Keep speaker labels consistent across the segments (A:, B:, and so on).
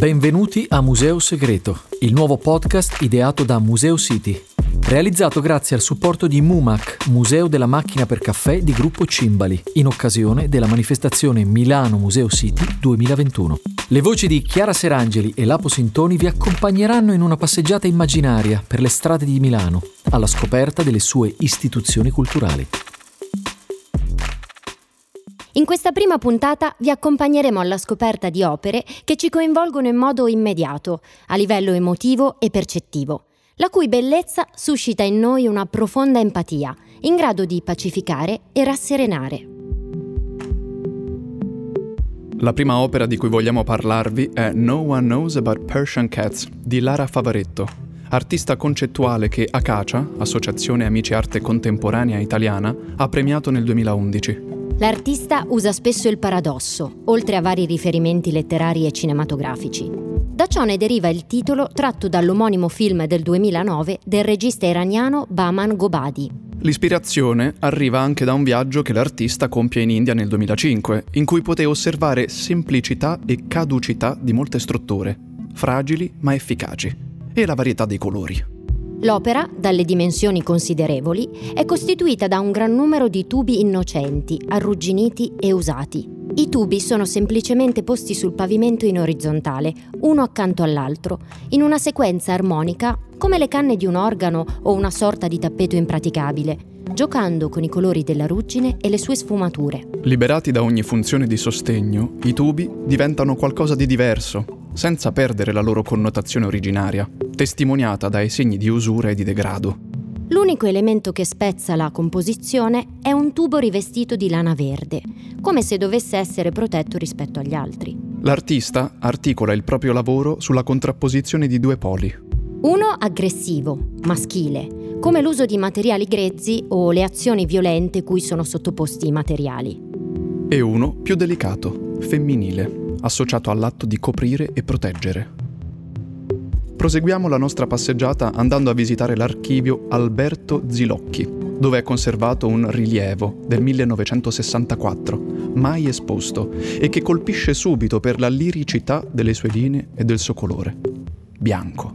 A: Benvenuti a Museo Segreto, il nuovo podcast ideato da Museo City, realizzato grazie al supporto di MUMAC, Museo della Macchina per Caffè di Gruppo Cimbali, in occasione della manifestazione Milano Museo City 2021. Le voci di Chiara Serangeli e Lapo Sintoni vi accompagneranno in una passeggiata immaginaria per le strade di Milano, alla scoperta delle sue istituzioni culturali.
B: In questa prima puntata vi accompagneremo alla scoperta di opere che ci coinvolgono in modo immediato, a livello emotivo e percettivo, la cui bellezza suscita in noi una profonda empatia, in grado di pacificare e rasserenare.
C: La prima opera di cui vogliamo parlarvi è No One Knows About Persian Cats di Lara Favaretto, artista concettuale che Acacia, Associazione Amici Arte Contemporanea Italiana, ha premiato nel 2011.
B: L'artista usa spesso il paradosso, oltre a vari riferimenti letterari e cinematografici. Da ciò ne deriva il titolo tratto dall'omonimo film del 2009 del regista iraniano Baman Gobadi.
C: L'ispirazione arriva anche da un viaggio che l'artista compie in India nel 2005, in cui poté osservare semplicità e caducità di molte strutture, fragili ma efficaci, e la varietà dei colori.
B: L'opera, dalle dimensioni considerevoli, è costituita da un gran numero di tubi innocenti, arrugginiti e usati. I tubi sono semplicemente posti sul pavimento in orizzontale, uno accanto all'altro, in una sequenza armonica come le canne di un organo o una sorta di tappeto impraticabile, giocando con i colori della ruggine e le sue sfumature.
C: Liberati da ogni funzione di sostegno, i tubi diventano qualcosa di diverso, senza perdere la loro connotazione originaria, testimoniata dai segni di usura e di degrado.
B: L'unico elemento che spezza la composizione è un tubo rivestito di lana verde, come se dovesse essere protetto rispetto agli altri.
C: L'artista articola il proprio lavoro sulla contrapposizione di due poli.
B: Uno aggressivo, maschile, come l'uso di materiali grezzi o le azioni violente cui sono sottoposti i materiali.
C: E uno più delicato, femminile, associato all'atto di coprire e proteggere. Proseguiamo la nostra passeggiata andando a visitare l'archivio Alberto Zilocchi, dove è conservato un rilievo del 1964, mai esposto, e che colpisce subito per la liricità delle sue linee e del suo colore. Bianco.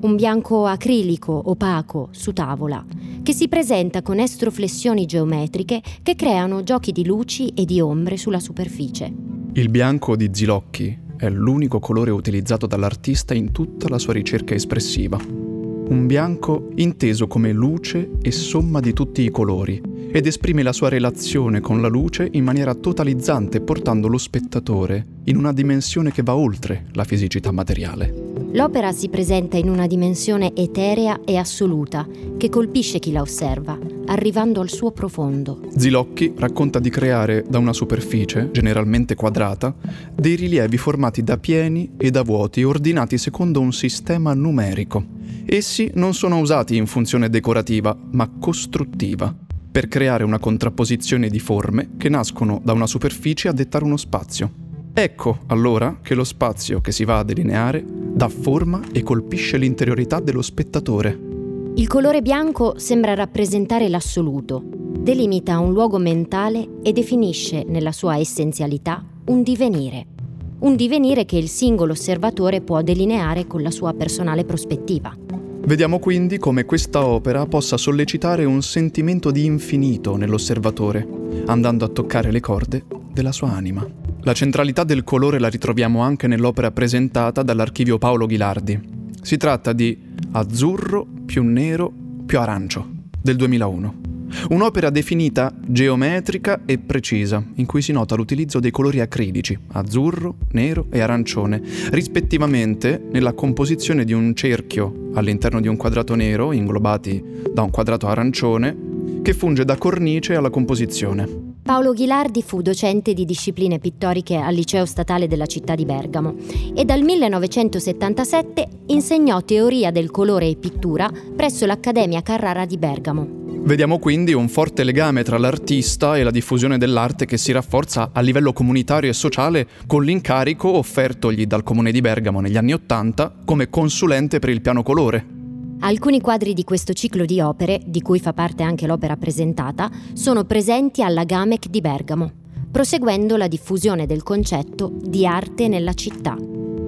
B: Un bianco acrilico, opaco, su tavola, che si presenta con estroflessioni geometriche che creano giochi di luci e di ombre sulla superficie.
C: Il bianco di Zilocchi è l'unico colore utilizzato dall'artista in tutta la sua ricerca espressiva. Un bianco inteso come luce e somma di tutti i colori ed esprime la sua relazione con la luce in maniera totalizzante portando lo spettatore in una dimensione che va oltre la fisicità materiale.
B: L'opera si presenta in una dimensione eterea e assoluta che colpisce chi la osserva, arrivando al suo profondo.
C: Zilocchi racconta di creare da una superficie, generalmente quadrata, dei rilievi formati da pieni e da vuoti ordinati secondo un sistema numerico. Essi non sono usati in funzione decorativa, ma costruttiva, per creare una contrapposizione di forme che nascono da una superficie a dettare uno spazio. Ecco allora che lo spazio che si va a delineare dà forma e colpisce l'interiorità dello spettatore.
B: Il colore bianco sembra rappresentare l'assoluto, delimita un luogo mentale e definisce nella sua essenzialità un divenire. Un divenire che il singolo osservatore può delineare con la sua personale prospettiva.
C: Vediamo quindi come questa opera possa sollecitare un sentimento di infinito nell'osservatore, andando a toccare le corde della sua anima. La centralità del colore la ritroviamo anche nell'opera presentata dall'archivio Paolo Ghilardi. Si tratta di Azzurro più nero più arancio del 2001. Un'opera definita geometrica e precisa, in cui si nota l'utilizzo dei colori acrilici, azzurro, nero e arancione, rispettivamente nella composizione di un cerchio all'interno di un quadrato nero, inglobati da un quadrato arancione, che funge da cornice alla composizione.
B: Paolo Ghilardi fu docente di discipline pittoriche al Liceo Statale della città di Bergamo e dal 1977 insegnò teoria del colore e pittura presso l'Accademia Carrara di Bergamo.
C: Vediamo quindi un forte legame tra l'artista e la diffusione dell'arte che si rafforza a livello comunitario e sociale con l'incarico offertogli dal Comune di Bergamo negli anni Ottanta come consulente per il piano colore.
B: Alcuni quadri di questo ciclo di opere, di cui fa parte anche l'opera presentata, sono presenti alla Gamec di Bergamo, proseguendo la diffusione del concetto di arte nella città.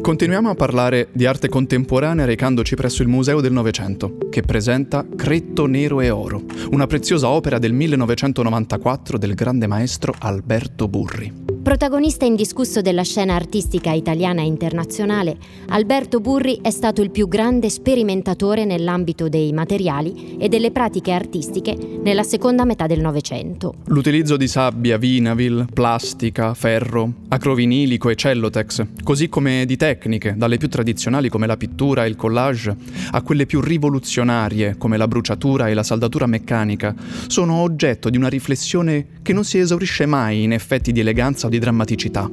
C: Continuiamo a parlare di arte contemporanea recandoci presso il Museo del Novecento, che presenta Cretto Nero e Oro, una preziosa opera del 1994 del grande maestro Alberto Burri.
B: Protagonista indiscusso della scena artistica italiana e internazionale, Alberto Burri è stato il più grande sperimentatore nell'ambito dei materiali e delle pratiche artistiche nella seconda metà del Novecento.
C: L'utilizzo di sabbia, vinavil, plastica, ferro, acrovinilico e cellotex, così come di tecniche, dalle più tradizionali come la pittura e il collage, a quelle più rivoluzionarie come la bruciatura e la saldatura meccanica, sono oggetto di una riflessione che non si esaurisce mai in effetti di eleganza di drammaticità.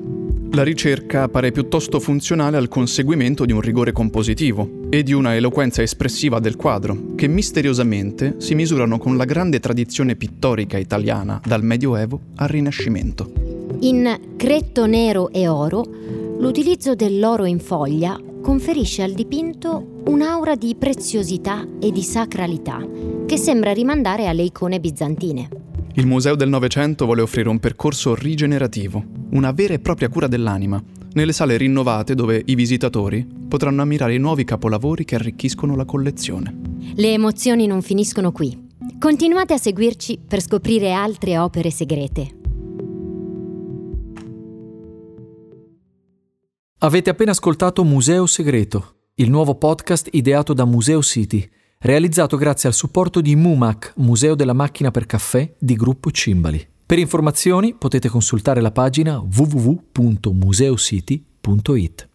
C: La ricerca pare piuttosto funzionale al conseguimento di un rigore compositivo e di una eloquenza espressiva del quadro, che misteriosamente si misurano con la grande tradizione pittorica italiana dal Medioevo al Rinascimento.
B: In Cretto nero e oro, l'utilizzo dell'oro in foglia conferisce al dipinto un'aura di preziosità e di sacralità che sembra rimandare alle icone bizantine.
C: Il Museo del Novecento vuole offrire un percorso rigenerativo, una vera e propria cura dell'anima, nelle sale rinnovate dove i visitatori potranno ammirare i nuovi capolavori che arricchiscono la collezione.
B: Le emozioni non finiscono qui. Continuate a seguirci per scoprire altre opere segrete.
A: Avete appena ascoltato Museo Segreto, il nuovo podcast ideato da Museo City realizzato grazie al supporto di MUMAC, Museo della Macchina per Caffè di Gruppo Cimbali. Per informazioni potete consultare la pagina www.museocity.it.